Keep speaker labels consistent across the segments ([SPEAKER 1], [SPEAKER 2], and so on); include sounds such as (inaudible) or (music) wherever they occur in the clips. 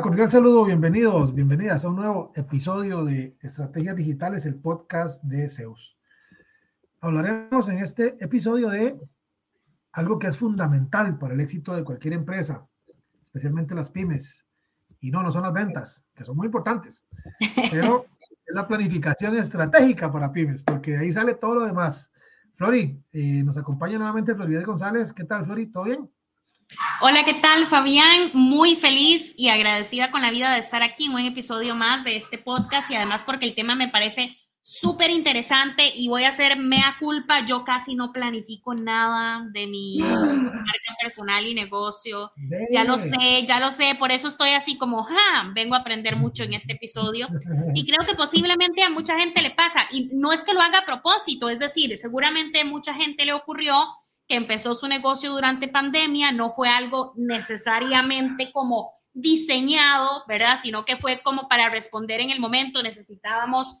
[SPEAKER 1] Hola, cordial saludo, bienvenidos, bienvenidas a un nuevo episodio de Estrategias Digitales, el podcast de Zeus. Hablaremos en este episodio de algo que es fundamental para el éxito de cualquier empresa, especialmente las pymes. Y no, no son las ventas, que son muy importantes, pero (laughs) es la planificación estratégica para pymes, porque de ahí sale todo lo demás. Flori, eh, nos acompaña nuevamente Florida González. ¿Qué tal, Flori? ¿Todo bien?
[SPEAKER 2] Hola, ¿qué tal, Fabián? Muy feliz y agradecida con la vida de estar aquí en un episodio más de este podcast y además porque el tema me parece súper interesante y voy a hacer mea culpa. Yo casi no planifico nada de mi (gasps) marca personal y negocio. Ya lo sé, ya lo sé. Por eso estoy así como, ja, vengo a aprender mucho en este episodio. Y creo que posiblemente a mucha gente le pasa. Y no es que lo haga a propósito, es decir, seguramente mucha gente le ocurrió que empezó su negocio durante pandemia, no fue algo necesariamente como diseñado, ¿verdad? Sino que fue como para responder en el momento. Necesitábamos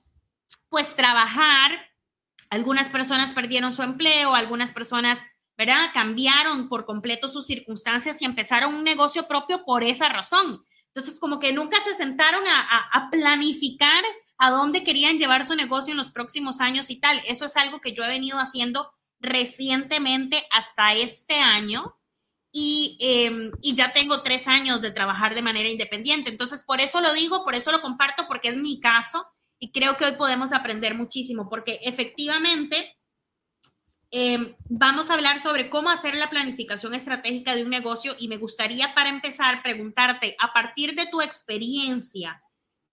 [SPEAKER 2] pues trabajar. Algunas personas perdieron su empleo, algunas personas, ¿verdad? Cambiaron por completo sus circunstancias y empezaron un negocio propio por esa razón. Entonces, como que nunca se sentaron a, planificar a dónde querían llevar su negocio en los próximos años y tal. Eso es algo que yo he venido haciendo recientemente hasta este año. Y, em, y, ya tengo tres años de trabajar de manera independiente. Entonces, por eso lo digo, por eso lo comparto, porque es mi caso y creo que hoy podemos aprender muchísimo porque efectivamente em, vamos a hablar sobre cómo hacer la planificación estratégica de un negocio y me gustaría para empezar preguntarte, a partir de tu experiencia,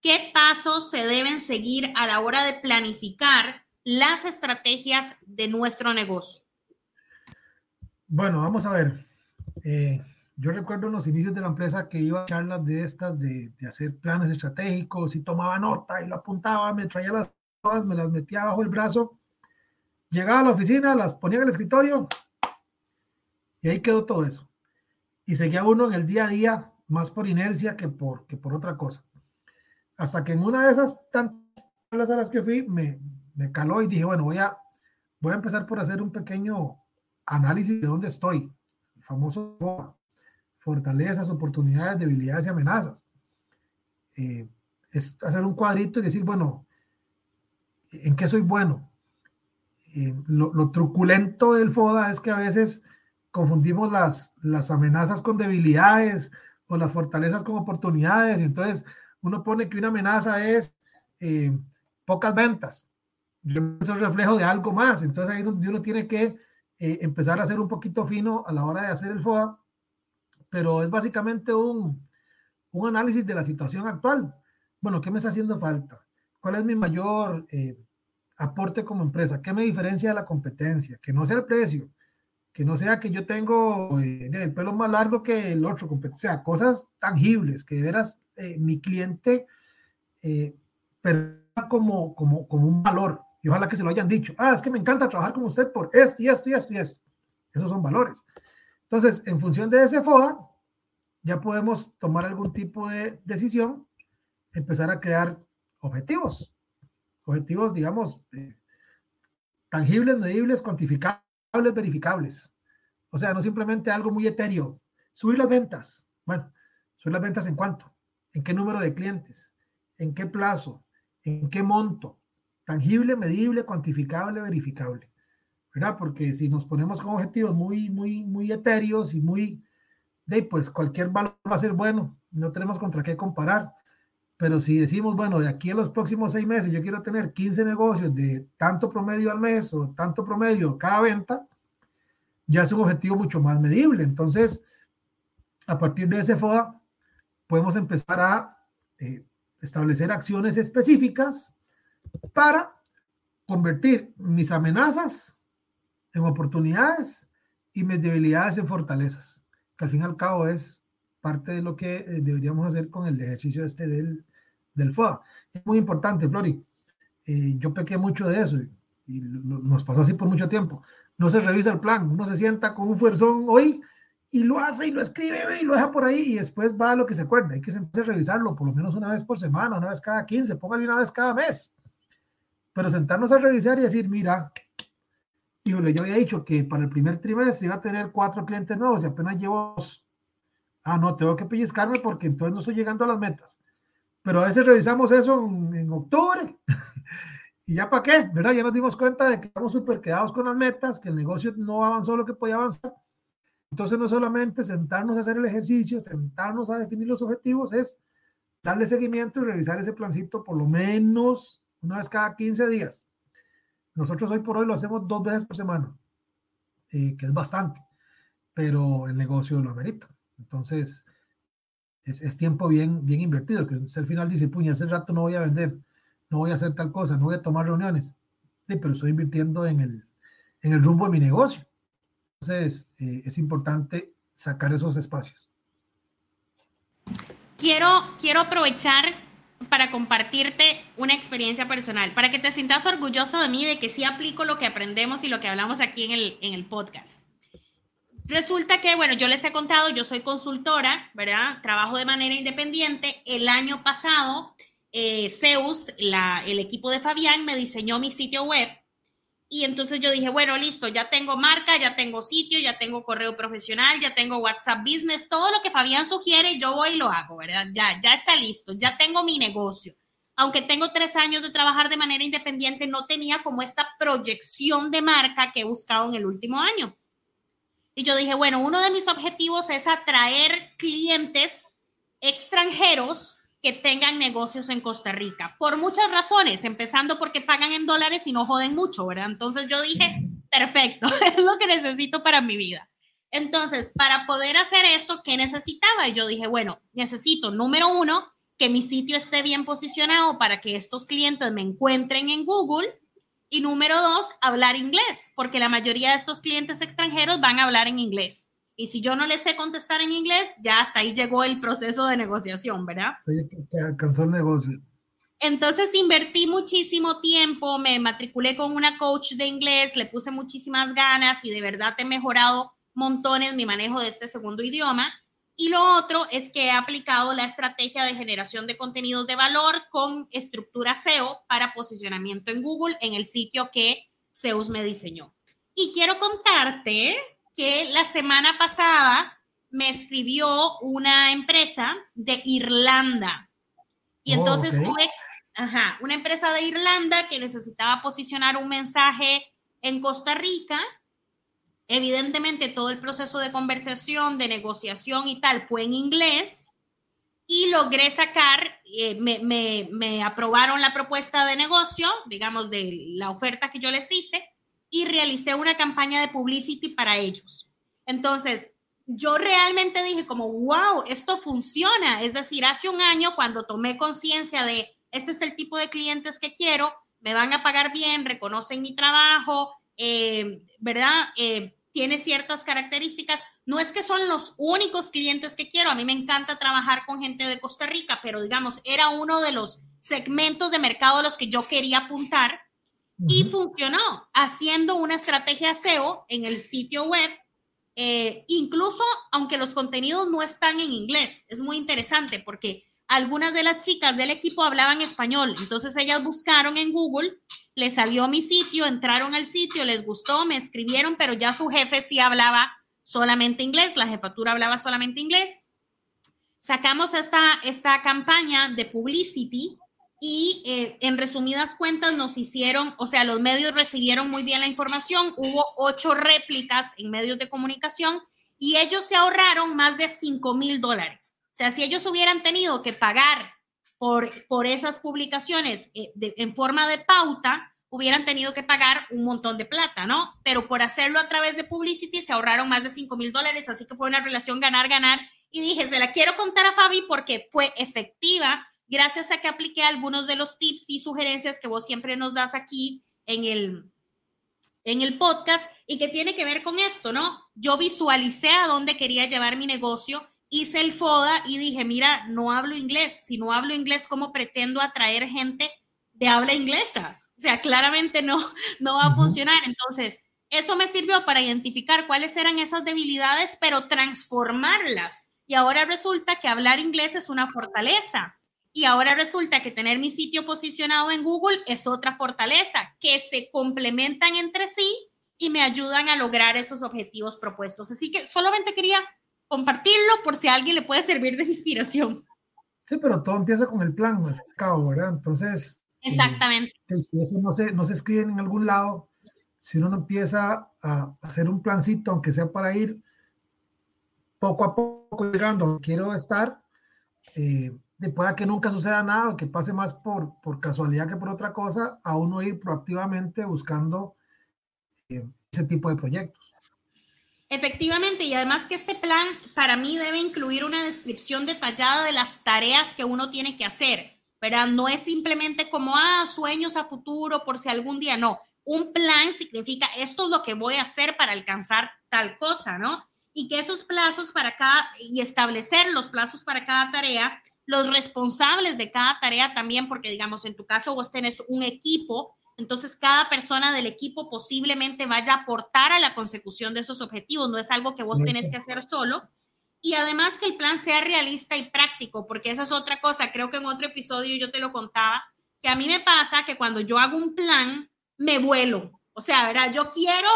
[SPEAKER 2] ¿qué pasos se deben seguir a la hora de planificar las estrategias de nuestro negocio?
[SPEAKER 1] Bueno, vamos a ver. Eh, yo recuerdo en los inicios de la empresa que iba a charlas de estas, de, hacer planes estratégicos y tomaba nota y lo apuntaba, me traía las cosas, me las metía bajo el brazo, llegaba a la oficina, las ponía en el escritorio y ahí quedó todo eso. Y seguía uno en el día a día más por inercia que por, que por otra cosa. Hasta que en una de esas tantas charlas a las que fui, me, me caló y dije, bueno, voy a, voy a empezar por hacer un pequeño análisis de dónde estoy, el famoso fortalezas, oportunidades, debilidades y amenazas. Eh, es hacer un cuadrito y decir, bueno, ¿en qué soy bueno? Eh, lo, truculento del FODA es que a veces confundimos las, las amenazas con debilidades o las fortalezas con oportunidades. Entonces uno pone que una amenaza es eh, pocas ventas. Es el reflejo de algo más. Entonces ahí es donde uno tiene que empezar a ser un poquito fino a la hora de hacer el FODA pero es básicamente un, un análisis de la situación actual. Bueno, ¿qué me está haciendo falta? ¿Cuál es mi mayor eh, aporte como empresa? ¿Qué me diferencia de la competencia? Que no sea el precio, que no sea que yo tengo eh, el pelo más largo que el otro, o sea, cosas tangibles, que de veras eh, mi cliente eh, como, como, como un valor. Y ojalá que se lo hayan dicho. Ah, es que me encanta trabajar con usted por esto y esto y esto y esto. Esos son valores. Entonces, en función de ese FODA, ya podemos tomar algún tipo de decisión, empezar a crear objetivos. Objetivos, digamos, eh, tangibles, medibles, cuantificables, verificables. O sea, no simplemente algo muy etéreo. Subir las ventas. Bueno, subir las ventas en cuánto, en qué número de clientes, en qué plazo, en qué monto. Tangible, medible, cuantificable, verificable. Porque si nos ponemos con objetivos muy, muy, muy etéreos y muy, de pues cualquier valor va a ser bueno, no tenemos contra qué comparar. Pero si decimos, bueno, de aquí a los próximos seis meses yo quiero tener 15 negocios de tanto promedio al mes o tanto promedio cada venta, ya es un objetivo mucho más medible. Entonces, a partir de ese FODA, podemos empezar a eh, establecer acciones específicas para convertir mis amenazas en oportunidades y mis debilidades en fortalezas, que al fin y al cabo es parte de lo que eh, deberíamos hacer con el ejercicio este del, del FOA. Es muy importante, Flori. Eh, yo pequé mucho de eso y, nos pasó así por mucho tiempo. No se revisa el plan, uno se sienta con un fuerzón hoy y lo hace y lo escribe y lo deja por ahí y después va a lo que se acuerda. Hay que revisarlo por lo menos una vez por semana, una vez cada 15, póngale una vez cada mes. Pero sentarnos a revisar y decir, mira, híjole, yo había dicho que para el primer trimestre iba a tener cuatro clientes nuevos y apenas llevo dos. Ah, no, tengo que pellizcarme porque entonces no estoy llegando a las metas. Pero a veces revisamos eso en, octubre (laughs) y ya para qué, ¿verdad? Ya nos dimos cuenta de que estamos súper quedados con las metas, que el negocio no avanzó lo que podía avanzar. Entonces no solamente sentarnos a hacer el ejercicio, sentarnos a definir los objetivos, es darle seguimiento y revisar ese plancito por lo menos una vez cada 15 días. Nosotros hoy por hoy lo hacemos dos veces por semana, eh, que es bastante, pero el negocio lo amerita. Entonces, es, es, tiempo bien, bien invertido, que al final dice, puña, hace rato no voy a vender, no voy a hacer tal cosa, no voy a tomar reuniones. Sí, pero estoy invirtiendo en el, en el rumbo de mi negocio. Entonces, eh, es importante sacar esos espacios.
[SPEAKER 2] Quiero, quiero aprovechar para compartirte una experiencia personal, para que te sientas orgulloso de mí, de que sí aplico lo que aprendemos y lo que hablamos aquí en el, en el podcast. Resulta que, bueno, yo les he contado, yo soy consultora, ¿verdad? Trabajo de manera independiente. El año pasado, eh, Zeus, la, el equipo de Fabián, me diseñó mi sitio web y entonces yo dije, bueno, listo, ya tengo marca, ya tengo sitio, ya tengo correo profesional, ya tengo WhatsApp Business, todo lo que Fabián sugiere, yo voy y lo hago, ¿verdad? Ya, ya está listo, ya tengo mi negocio. Aunque tengo tres años de trabajar de manera independiente, no tenía como esta proyección de marca que he buscado en el último año. Y yo dije, bueno, uno de mis objetivos es atraer clientes extranjeros que tengan negocios en Costa Rica, por muchas razones, empezando porque pagan en dólares y no joden mucho, ¿verdad? Entonces yo dije, perfecto, (laughs) es lo que necesito para mi vida. Entonces, para poder hacer eso, ¿qué necesitaba? Y yo dije, bueno, necesito, número uno, que mi sitio esté bien posicionado para que estos clientes me encuentren en Google. Y número dos, hablar inglés, porque la mayoría de estos clientes extranjeros van a hablar en inglés. Y si yo no les sé contestar en inglés, ya hasta ahí llegó el proceso de negociación, ¿verdad?
[SPEAKER 1] Te alcanzó el negocio.
[SPEAKER 2] Entonces invertí muchísimo tiempo, me matriculé con una coach de inglés, le puse muchísimas ganas y de verdad he mejorado montones mi manejo de este segundo idioma. Y lo otro es que he aplicado la estrategia de generación de contenidos de valor con estructura SEO para posicionamiento en Google en el sitio que Zeus me diseñó. Y quiero contarte que la semana pasada me escribió una empresa de Irlanda. Y oh, entonces tuve, ajá, una empresa de Irlanda que necesitaba posicionar un mensaje en Costa Rica. Evidentemente todo el proceso de conversación, de negociación y tal fue en inglés y logré sacar, eh, me, me, me aprobaron la propuesta de negocio, digamos, de la oferta que yo les hice y realicé una campaña de publicity para ellos. Entonces, yo realmente dije como, wow, esto funciona. Es decir, hace un año cuando tomé conciencia de, este es el tipo de clientes que quiero, me van a pagar bien, reconocen mi trabajo, eh, ¿verdad? Eh, tiene ciertas características. No es que son los únicos clientes que quiero, a mí me encanta trabajar con gente de Costa Rica, pero digamos, era uno de los segmentos de mercado a los que yo quería apuntar y funcionó haciendo una estrategia SEO en el sitio web, eh, incluso aunque los contenidos no están en inglés. Es muy interesante porque algunas de las chicas del equipo hablaban español, entonces ellas buscaron en Google, les salió mi sitio, entraron al sitio, les gustó, me escribieron, pero ya su jefe sí hablaba solamente inglés, la jefatura hablaba solamente inglés. Sacamos esta, esta campaña de publicity y eh, en resumidas cuentas nos hicieron, o sea, los medios recibieron muy bien la información, hubo ocho réplicas en medios de comunicación y ellos se ahorraron más de 5 mil dólares. O sea, si ellos hubieran tenido que pagar por, por esas publicaciones eh, en forma de pauta, hubieran tenido que pagar un montón de plata, ¿no? Pero por hacerlo a través de Publicity se ahorraron más de 5 mil dólares, así que fue una relación ganar-ganar. Y dije, se la quiero contar a Fabi porque fue efectiva gracias a que apliqué algunos de los tips y sugerencias que vos siempre nos das aquí en el, en el podcast y que tiene que ver con esto, ¿no? Yo visualicé a dónde quería llevar mi negocio, hice el FODA y dije, mira, no hablo inglés. Si no hablo inglés, ¿cómo pretendo atraer gente de habla inglesa? O sea, claramente no, (laughs) no va a funcionar. Entonces, eso me sirvió para identificar cuáles eran esas debilidades, pero transformarlas. Y ahora resulta que hablar inglés es una fortaleza. Y ahora resulta que tener mi sitio posicionado en Google es otra fortaleza, que se complementan entre sí y me ayudan a lograr esos objetivos propuestos. Así que solamente quería compartirlo por si a alguien le puede servir de inspiración.
[SPEAKER 1] Sí, pero todo empieza con el plan, cabo, ¿verdad? Entonces,
[SPEAKER 2] eh, exactamente.
[SPEAKER 1] si eso no se, no se escribe en algún lado, si uno no empieza a hacer un plancito, aunque sea para ir poco a poco llegando, quiero estar, eh, de pueda que nunca suceda nada, que pase más por, por casualidad que por otra cosa, a uno ir proactivamente buscando ese tipo de proyectos.
[SPEAKER 2] Efectivamente, y además que este plan para mí debe incluir una descripción detallada de las tareas que uno tiene que hacer, ¿verdad? No es simplemente como, ah, sueños a futuro por si algún día, no. Un plan significa esto es lo que voy a hacer para alcanzar tal cosa, ¿no? Y que esos plazos para cada, y establecer los plazos para cada tarea, los responsables de cada tarea también, porque digamos, en tu caso vos tenés un equipo entonces, cada persona del equipo posiblemente vaya a aportar a la consecución de esos objetivos. No es algo que vos tenés que hacer solo. Y además que el plan sea realista y práctico, porque esa es otra cosa. Creo que en otro episodio yo te lo contaba, que a mí me pasa que cuando yo hago un plan, me vuelo. O sea, ¿verdad? Yo quiero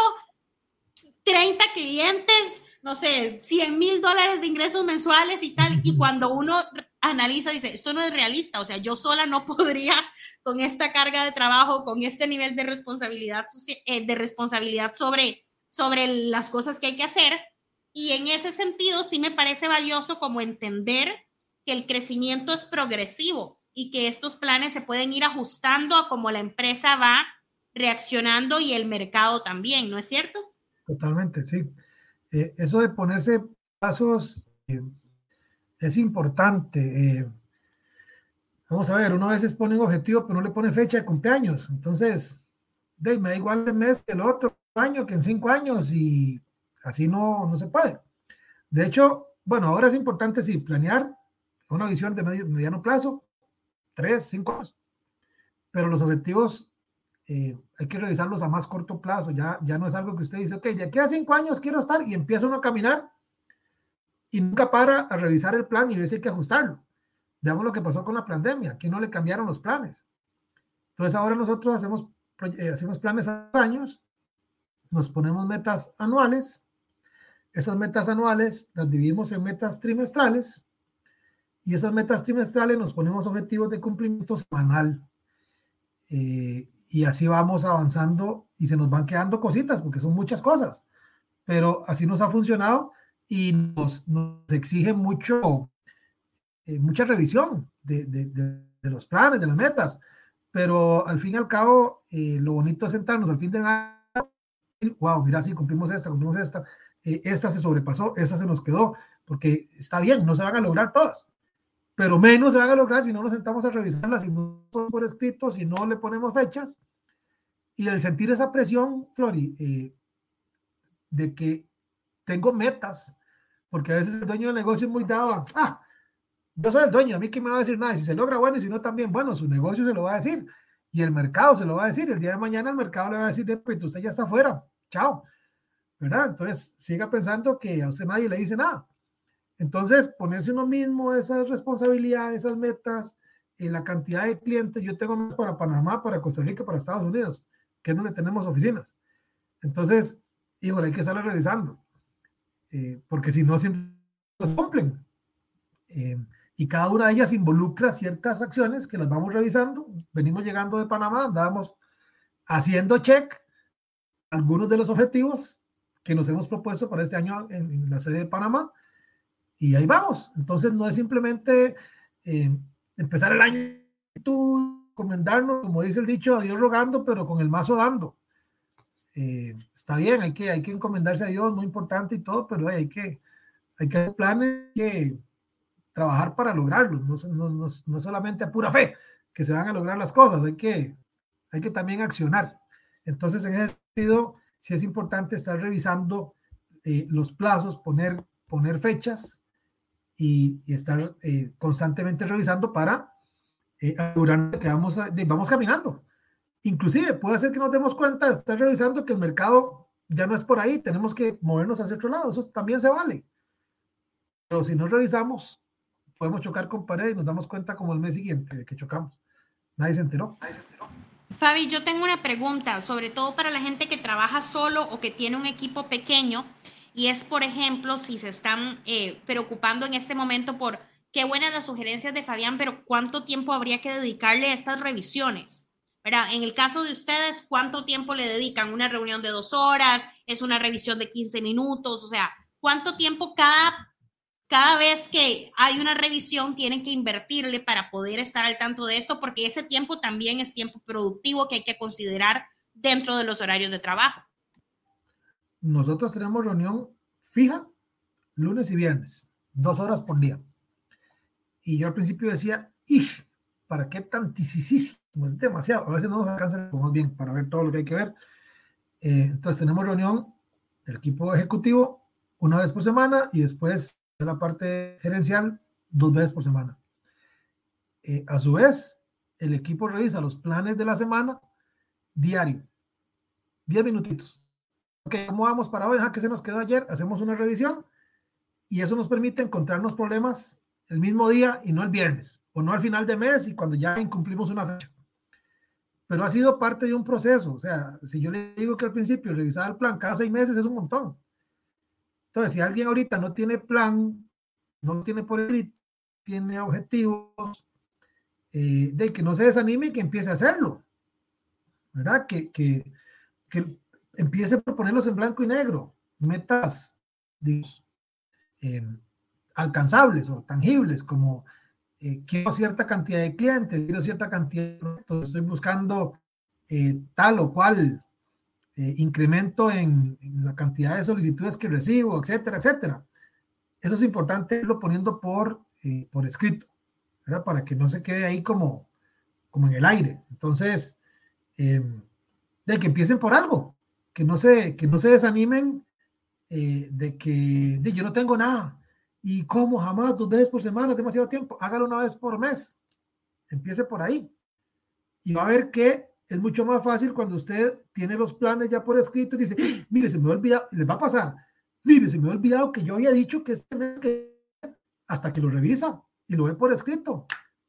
[SPEAKER 2] 30 clientes, no sé, 100 mil dólares de ingresos mensuales y tal. Y cuando uno analiza, dice, esto no es realista. O sea, yo sola no (laughs) podría con esta carga de trabajo, con este nivel de responsabilidad, eh, de responsabilidad sobre, sobre las cosas que hay que hacer. Y en ese sentido sí me parece valioso como entender que el crecimiento es progresivo y que estos planes se pueden ir ajustando a cómo la empresa va reaccionando y el mercado también, ¿no es cierto?
[SPEAKER 1] Totalmente, sí. Eh, eso de ponerse pasos eh, es importante. Vamos a ver, uno a veces pone un objetivo, pero no le pone fecha de cumpleaños. Entonces, de, me da igual el mes que el otro año, que en cinco años, y así no, no se puede. De hecho, bueno, ahora es importante sí planear una visión de medio, mediano plazo, tres, cinco años, pero los objetivos eh, hay que revisarlos a más corto plazo. Ya, ya no es algo que usted dice, ok, de aquí a cinco años quiero estar y empieza uno a caminar y nunca para a revisar el plan y ver si hay que ajustarlo. Veamos lo que pasó con la pandemia, que no le cambiaron los planes. Entonces ahora nosotros hacemos, eh, hacemos planes a años, nos ponemos metas anuales, esas metas anuales las dividimos en metas trimestrales y esas metas trimestrales nos ponemos objetivos de cumplimiento semanal. Eh, y así vamos avanzando y se nos van quedando cositas porque son muchas cosas, pero así nos ha funcionado y nos, nos exige mucho eh, mucha revisión de, de, de, los planes, de las metas, pero al fin y al cabo, eh, lo bonito es sentarnos al fin de año, wow, mira, sí, cumplimos esta, cumplimos esta, eh, esta se sobrepasó, esta se nos quedó, porque está bien, no se van a lograr todas, pero menos se van a lograr si no nos sentamos a revisarlas, si no por escrito, si no le ponemos fechas, y el sentir esa presión, Flori, de que tengo metas, porque a veces el dueño del negocio es muy dado a, ah, yo soy el dueño, a mí que me va a decir nada, si se logra bueno y si no también, bueno, su negocio se lo va a decir y el mercado se lo va a decir, el día de mañana el mercado le va a decir, pues usted ya está afuera, chao, ¿verdad? Entonces siga pensando que a usted nadie le dice nada. Entonces, ponerse uno mismo esas responsabilidades, esas metas, y la cantidad de clientes, yo tengo más para Panamá, para Costa Rica, para Estados Unidos, que es donde tenemos oficinas. Entonces, híjole, hay que estarlo revisando, eh, porque si no, siempre los cumplen. Eh, y cada una de ellas involucra ciertas acciones que las vamos revisando. Venimos llegando de Panamá, andábamos haciendo check algunos de los objetivos que nos hemos propuesto para este año en, la sede de Panamá y ahí vamos. Entonces no es simplemente eh, empezar el año tú comendarnos, como dice el dicho, a Dios rogando, pero con el mazo dando. Eh, está bien, hay que, hay que encomendarse a Dios, muy importante y todo, pero hay que, hay que hacer planes que trabajar para lograrlo, no, no, no, solamente a pura fe que se van a lograr las cosas, hay que, hay que también accionar. Entonces, en ese sentido, sí es importante estar revisando eh, los plazos, poner, poner fechas y, estar eh, constantemente revisando para eh, asegurar que vamos, vamos caminando. Inclusive puede ser que nos demos cuenta de estar revisando que el mercado ya no es por ahí, tenemos que movernos hacia otro lado, eso también se vale. Pero si no revisamos, podemos chocar con pared y nos damos cuenta como el mes siguiente de que chocamos. Nadie se enteró. Nadie se enteró.
[SPEAKER 2] Fabi, yo tengo una pregunta, sobre todo para la gente que trabaja solo o que tiene un equipo pequeño, y es, por ejemplo, si se están eh, preocupando en este momento por qué buenas las sugerencias de Fabián, pero cuánto tiempo habría que dedicarle a estas revisiones. ¿Verdad? En el caso de ustedes, ¿cuánto tiempo le dedican? ¿Una reunión de dos horas? ¿Es una revisión de 15 minutos? O sea, ¿cuánto tiempo cada cada vez que hay una revisión tienen que invertirle para poder estar al tanto de esto, porque ese tiempo también es tiempo productivo que hay que considerar dentro de los horarios de trabajo.
[SPEAKER 1] Nosotros tenemos reunión fija lunes y viernes, dos horas por día. Y yo al principio decía, ¿para qué tantísimo? Es demasiado. A veces no nos alcanza más bien para ver todo lo que hay que ver. Eh, entonces tenemos reunión, el equipo ejecutivo, una vez por semana y después la parte gerencial dos veces por semana. Eh, a su vez, el equipo revisa los planes de la semana diario, 10 minutitos. Ok, ¿cómo vamos para hoy? ¿qué se nos quedó ayer? Hacemos una revisión y eso nos permite encontrarnos problemas el mismo día y no el viernes, o no al final de mes y cuando ya incumplimos una fecha. Pero ha sido parte de un proceso. O sea, si yo le digo que al principio revisar el plan cada seis meses es un montón. Entonces, si alguien ahorita no tiene plan, no tiene por escrito, tiene objetivos, eh, de que no se desanime y que empiece a hacerlo, ¿verdad? Que, que, que empiece a proponerlos en blanco y negro, metas, digamos, em, alcanzables o tangibles, como eh, quiero cierta cantidad de clientes, quiero cierta cantidad de estoy buscando eh, tal o cual eh, incremento en, la cantidad de solicitudes que recibo, etcétera, etcétera. Eso es importante irlo poniendo por, por escrito. Para que no se quede ahí como, como en el aire. Entonces, em, de que empiecen por algo, que no se, que no se desanimen de que yo no tengo nada. ¿Y cómo jamás? Dos veces por semana, demasiado tiempo. Hágalo una vez por mes. Empiece por ahí. Y va a ver que es mucho más fácil cuando usted tiene los planes ya por escrito y dice, mire, se me ha olvidado, les va a pasar, mire, se me ha olvidado que yo había dicho que este mes que hasta que lo revisa y lo ve por escrito.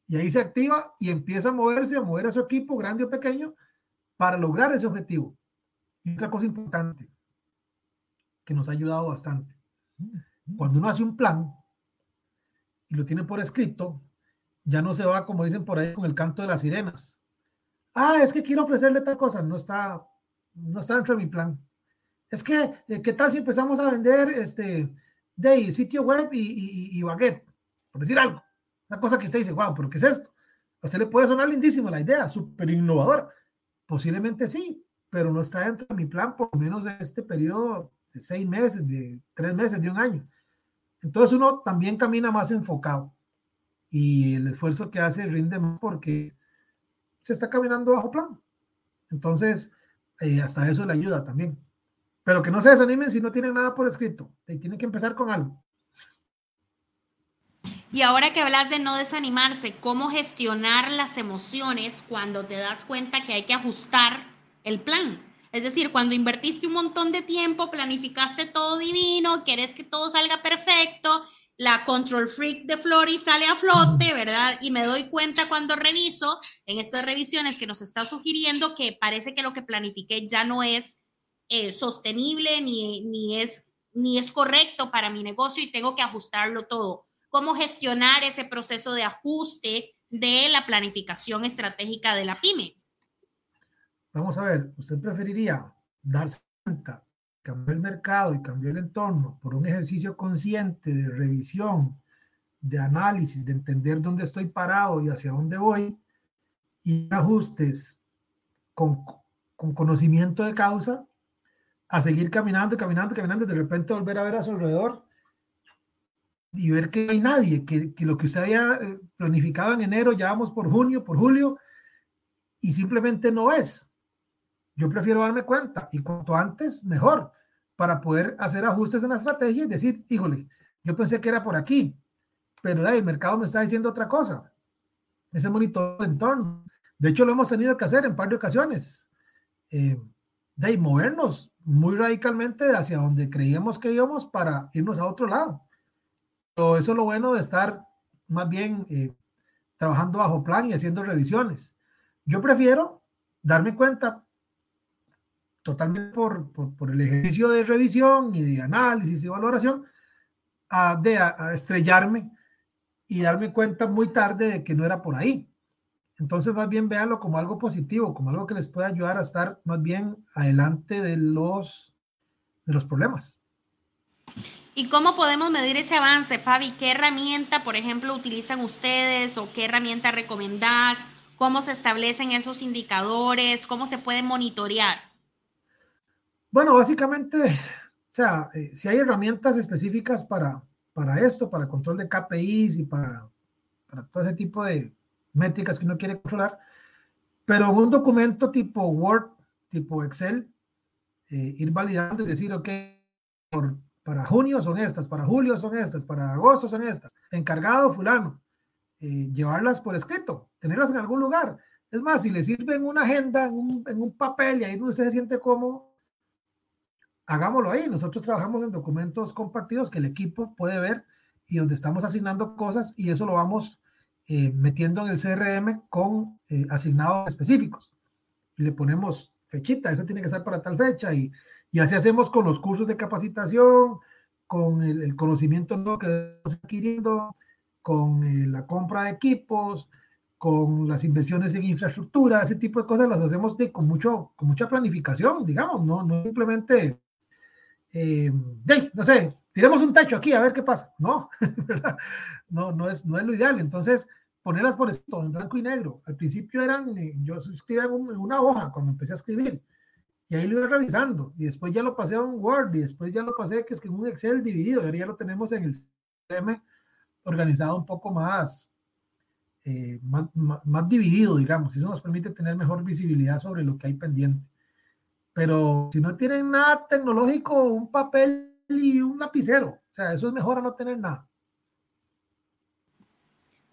[SPEAKER 1] Y ahí se activa y empieza a moverse, a mover a su equipo, grande o pequeño, para lograr ese objetivo. Y otra cosa importante, que nos ha ayudado bastante. Cuando uno hace un plan y lo tiene por escrito, ya no se va, como dicen por ahí, con el canto de las sirenas ah, es que quiero ofrecerle tal cosa, no está, no está dentro de mi plan. Es que, eh, ¿qué tal si empezamos a vender este de sitio web y, baguette? Por decir algo. Una cosa que usted dice, wow, pero ¿qué es esto? A usted le puede sonar lindísima la idea, súper innovadora. Posiblemente sí, pero no está dentro de mi plan por menos de este periodo de seis meses, de tres meses, de un año. Entonces uno también camina más enfocado y el esfuerzo que hace rinde más porque se está caminando bajo plan. Entonces, eh, hasta eso le ayuda también. Pero que no se desanimen si no tienen nada por escrito. Y tienen que empezar con algo.
[SPEAKER 2] Y ahora que hablas de no desanimarse, ¿cómo gestionar las emociones cuando te das cuenta que hay que ajustar el plan? Es decir, cuando invertiste un montón de tiempo, planificaste todo divino, quieres que todo salga perfecto la control freak de Flori sale a flote, ¿verdad? Y me doy cuenta cuando reviso en estas revisiones que nos está sugiriendo que parece que lo que planifiqué ya no es eh, sostenible ni, ni, es, ni es correcto para mi negocio y tengo que ajustarlo todo. ¿Cómo gestionar ese proceso de ajuste de la planificación estratégica de la pyme?
[SPEAKER 1] Vamos a ver, ¿usted preferiría darse cuenta cambió el mercado y cambió el entorno por un ejercicio consciente de revisión, de análisis, de entender dónde estoy parado y hacia dónde voy, y ajustes con, con conocimiento de causa, a seguir caminando, caminando, caminando, de repente volver a ver a su alrededor y ver que no hay nadie, que, que lo que usted había eh, planificado en enero, ya vamos por junio, por julio, y simplemente no es. Yo prefiero darme cuenta y cuanto antes, mejor, para poder hacer ajustes en la estrategia y decir, híjole, yo pensé que era por aquí, pero el mercado me está diciendo otra cosa. Ese monitor de entorno. De hecho, lo hemos tenido que hacer en par de ocasiones. Eh, de movernos muy radicalmente hacia donde creíamos que íbamos para irnos a otro lado. Eso es lo bueno de estar más bien eh, trabajando bajo plan y haciendo revisiones. Yo prefiero darme cuenta totalmente por, por, el ejercicio de revisión y de análisis y valoración, a, de a, estrellarme y darme cuenta muy tarde de que no era por ahí. Entonces, más bien véanlo como algo positivo, como algo que les puede ayudar a estar más bien adelante de los, de los problemas.
[SPEAKER 2] ¿Y cómo podemos medir ese avance, Fabi? ¿Qué herramienta, por ejemplo, utilizan ustedes o qué herramienta recomendás? ¿Cómo se establecen esos indicadores? ¿Cómo se puede monitorear?
[SPEAKER 1] Bueno, básicamente, o sea, eh, si hay herramientas específicas para, para esto, para control de KPIs y para, para todo ese tipo de métricas que uno quiere controlar, pero un documento tipo Word, tipo Excel, eh, ir validando y decir, ok, por, para junio son estas, para julio son estas, para agosto son estas, encargado fulano, eh, llevarlas por escrito, tenerlas en algún lugar. Es más, si le sirve en una agenda, en un, en un papel y ahí no se siente cómodo, hagámoslo ahí. Nosotros trabajamos en documentos compartidos que el equipo puede ver y donde estamos asignando cosas y eso lo vamos eh, metiendo en el CRM con eh, asignados específicos. Y le ponemos fechita, eso tiene que ser para tal fecha y, y así hacemos con los cursos de capacitación, con el, conocimiento ¿no? que estamos adquiriendo, con eh, la compra de equipos, con las inversiones en infraestructura, ese tipo de cosas las hacemos de, con, mucho, con mucha planificación, digamos, no, no simplemente eh, no sé, tiremos un techo aquí a ver qué pasa. No, (laughs) no, no es, no es lo ideal. Entonces, ponerlas por esto, en blanco y negro. Al principio eran, eh, yo escribía en, una hoja cuando empecé a escribir. Y ahí lo iba revisando. Y después ya lo pasé a un Word. Y después ya lo pasé que es que en un Excel dividido. Ahora ya lo tenemos en el sistema organizado un poco más, eh, más, más, dividido, digamos. Eso nos permite tener mejor visibilidad sobre lo que hay pendiente. Pero si no tienen nada tecnológico, un papel y un lapicero, o sea, eso es mejor a no tener nada.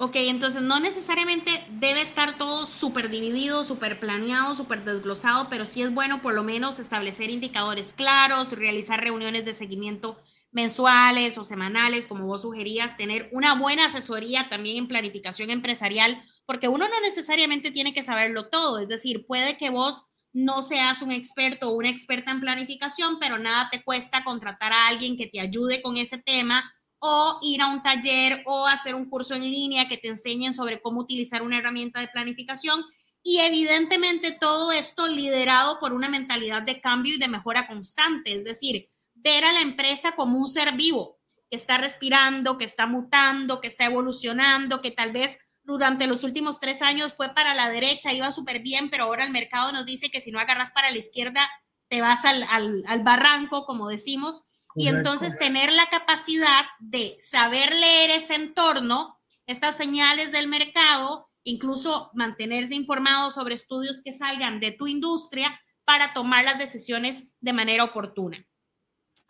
[SPEAKER 2] Ok, entonces no necesariamente debe estar todo súper dividido, súper planeado, súper desglosado, pero sí es bueno por lo menos establecer indicadores claros, realizar reuniones de seguimiento mensuales o semanales, como vos sugerías, tener una buena asesoría también en planificación empresarial, porque uno no necesariamente tiene que saberlo todo, es decir, puede que vos no seas un experto o una experta en planificación, pero nada te cuesta contratar a alguien que te ayude con ese tema o ir a un taller o hacer un curso en línea que te enseñen sobre cómo utilizar una herramienta de planificación. Y evidentemente todo esto liderado por una mentalidad de cambio y de mejora constante, es decir, ver a la empresa como un ser vivo que está respirando, que está mutando, que está evolucionando, que tal vez durante los últimos tres años fue para la derecha, iba súper bien, pero ahora el mercado nos dice que si no agarras para la izquierda, te vas al, al, barranco, como decimos. y entonces tener la capacidad de saber leer ese entorno, estas señales del mercado, incluso mantenerse informado sobre estudios que salgan de tu industria para tomar las decisiones de manera oportuna.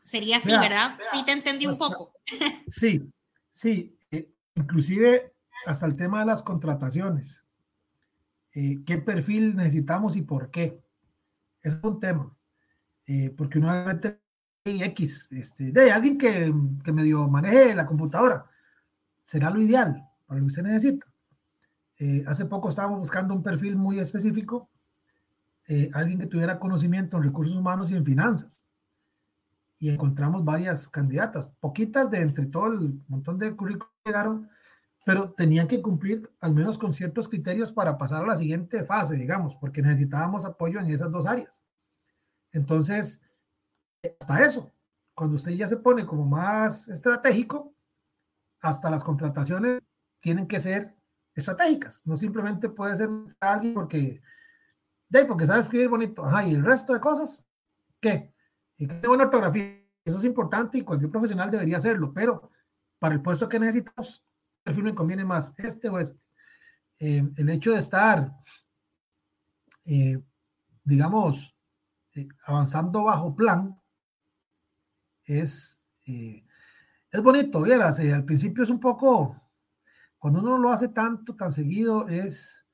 [SPEAKER 2] Sería así, ¿verdad? sí, te entendí un poco. (laughs)
[SPEAKER 1] Sí, sí. Eh, inclusive hasta el tema de las contrataciones. Eh, ¿Qué perfil necesitamos y por qué? Es un tema. Eh, porque uno mete X, este, de alguien que, que medio maneje la computadora, será lo ideal para lo que usted necesita. Eh, hace poco estábamos buscando un perfil muy específico, alguien que tuviera conocimiento en recursos humanos y en finanzas. Y encontramos varias candidatas, poquitas de entre todo el montón de currículos que llegaron, pero tenían que cumplir al menos con ciertos criterios para pasar a la siguiente fase, digamos, porque necesitábamos apoyo en esas dos áreas. Entonces, hasta eso, cuando usted ya se pone como más estratégico, hasta las contrataciones tienen que ser estratégicas, no simplemente puede ser alguien porque, de porque sabe escribir bonito, ajá, y el resto de cosas, ¿qué? Y qué buena ortografía, eso es importante y cualquier profesional debería hacerlo, pero para el puesto que necesitamos, perfil me conviene más, este o este. Eh, el hecho de estar, eh, digamos, eh, avanzando bajo plan es, eh, es bonito, vieras, al principio es un poco, cuando uno lo hace tanto, tan seguido, es,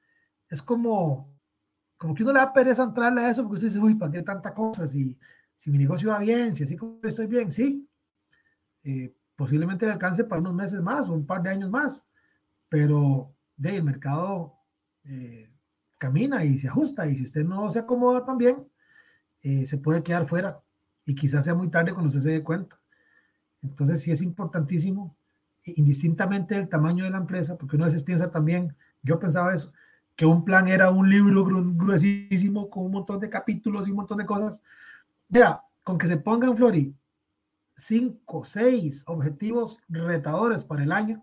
[SPEAKER 1] es como, como que uno le da pereza entrarle a eso porque usted dice, uy, ¿para qué tanta cosa? Si, si mi negocio va bien, si así como estoy bien, sí. Posiblemente le alcance para unos meses más o un par de años más, pero el mercado eh, camina y se ajusta y si usted no se acomoda también, eh, se puede quedar fuera y quizás sea muy tarde cuando usted se dé cuenta. Entonces sí es importantísimo, indistintamente del tamaño de la empresa, porque uno a veces piensa también, yo pensaba eso, que un plan era un libro gruesísimo con un montón de capítulos y un montón de cosas. Vea, con que se pongan, Flori, cinco, seis objetivos retadores para el año,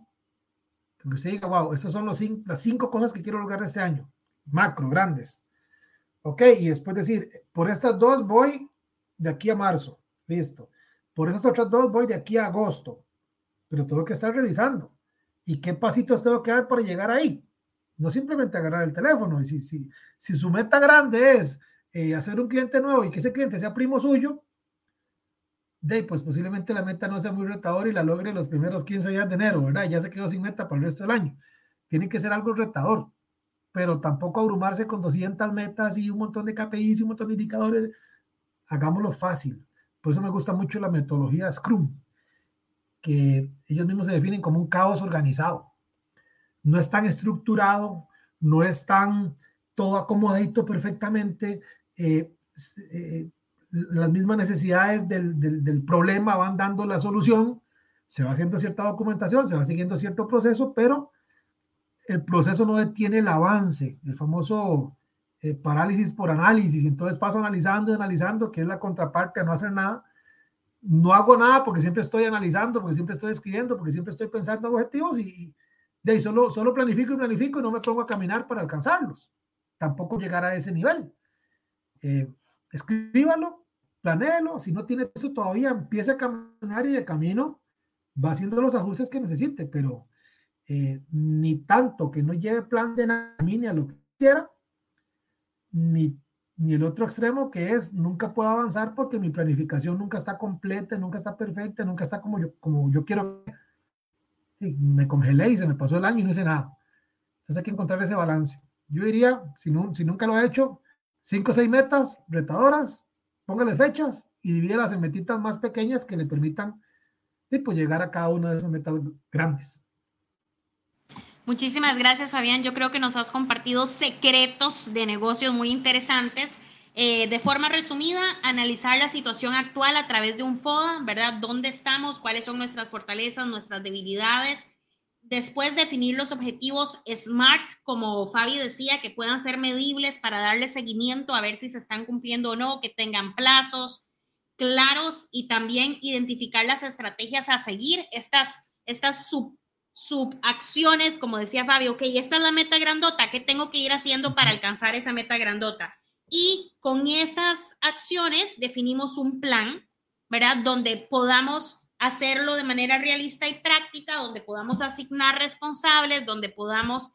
[SPEAKER 1] que usted diga, wow, esas son los las cinco cosas que quiero lograr este año, macro, grandes. Ok, y después decir, por estas dos voy de aquí a marzo, listo. Por esas otras dos voy de aquí a agosto, pero tengo que estar revisando. ¿Y qué pasitos tengo que dar para llegar ahí? No simplemente agarrar el teléfono. Y si, si, si su meta grande es eh, hacer un cliente nuevo y que ese cliente sea primo suyo, de pues posiblemente la meta no sea muy retadora y la logre los primeros 15 días de enero, ¿verdad? Ya se quedó sin meta para el resto del año. Tiene que ser algo retador, pero tampoco abrumarse con 200 metas y un montón de KPIs y un montón de indicadores. Hagámoslo fácil. Por eso me gusta mucho la metodología Scrum, que ellos mismos se definen como un caos organizado. No es tan estructurado, no es tan todo acomodadito perfectamente. Eh, eh, las mismas necesidades del, del, problema van dando la solución, se va haciendo cierta documentación, se va siguiendo cierto proceso, pero el proceso no detiene el avance, el famoso eh, parálisis por análisis, entonces paso analizando y analizando, que es la contraparte a no hacer nada. No hago nada porque siempre estoy analizando, porque siempre estoy escribiendo, porque siempre estoy pensando en objetivos y, de ahí solo, solo planifico y planifico y no me pongo a caminar para alcanzarlos. Tampoco llegar a ese nivel. Eh, escríbalo, planéelo, si no tiene eso todavía, empiece a caminar y de camino va haciendo los ajustes que necesite, pero eh, ni tanto que no lleve plan de nada a lo que quiera, ni, ni el otro extremo que es nunca puedo avanzar porque mi planificación nunca está completa, nunca está perfecta, nunca está como yo, como yo quiero. me congelé y se me pasó el año y no hice nada. Entonces hay que encontrar ese balance. Yo diría, si, no, si nunca lo he hecho, cinco o seis metas retadoras, póngale fechas y divídelas en metitas más pequeñas que le permitan pues, llegar a cada una de esas metas grandes.
[SPEAKER 2] Muchísimas gracias, Fabián. Yo creo que nos has compartido secretos de negocios muy interesantes. Eh, de forma resumida, analizar la situación actual a través de un FODA, ¿verdad? ¿Dónde estamos? ¿Cuáles son nuestras fortalezas, nuestras debilidades? Después definir los objetivos SMART, como Fabi decía, que puedan ser medibles para darle seguimiento a ver si se están cumpliendo o no, que tengan plazos claros y también identificar las estrategias a seguir, estas, estas sub, subacciones, como decía Fabi, ok, esta es la meta grandota, ¿qué tengo que ir haciendo para alcanzar esa meta grandota? Y con esas acciones definimos un plan, ¿verdad? Donde podamos hacerlo de manera realista y práctica, donde podamos asignar responsables, donde podamos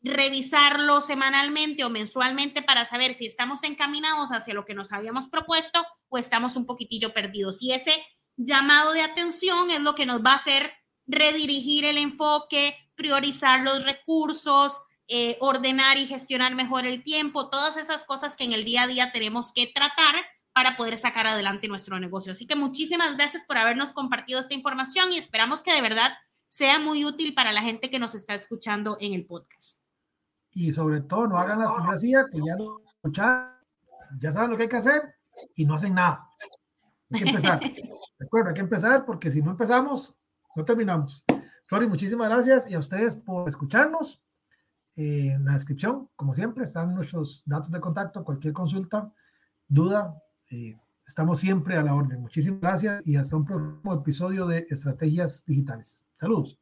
[SPEAKER 2] revisarlo semanalmente o mensualmente para saber si estamos encaminados hacia lo que nos habíamos propuesto o estamos un poquitillo perdidos. Y ese llamado de atención es lo que nos va a hacer redirigir el enfoque, priorizar los recursos, eh, ordenar y gestionar mejor el tiempo, todas esas cosas que en el día a día tenemos que tratar para poder sacar adelante nuestro negocio. Así que muchísimas gracias por habernos compartido esta información y esperamos que de verdad sea muy útil para la gente que nos está escuchando en el podcast.
[SPEAKER 1] Y sobre todo, no hagan las que yo hacía, que ya lo escucharon, ya saben lo que hay que hacer y no hacen nada. Hay que empezar. (laughs) Recuerda, hay que empezar porque si no empezamos, no terminamos. Flori, muchísimas gracias y a ustedes por escucharnos. Eh, en la descripción, como siempre, están nuestros datos de contacto, cualquier consulta, duda, eh, estamos siempre a la orden. Muchísimas gracias y hasta un próximo episodio de Estrategias Digitales. Saludos.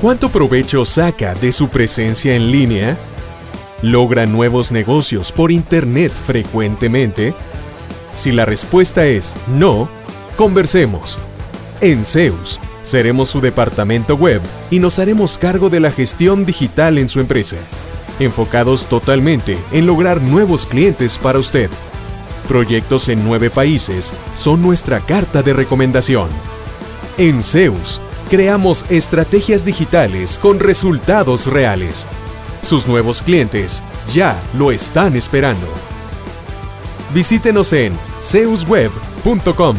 [SPEAKER 3] ¿Cuánto provecho saca de su presencia en línea? ¿Logra nuevos negocios por Internet frecuentemente? Si la respuesta es no, conversemos. En Zeus, seremos su departamento web y nos haremos cargo de la gestión digital en su empresa enfocados totalmente en lograr nuevos clientes para usted. Proyectos en nueve países son nuestra carta de recomendación. En Zeus, creamos estrategias digitales con resultados reales. Sus nuevos clientes ya lo están esperando. Visítenos en zeusweb.com.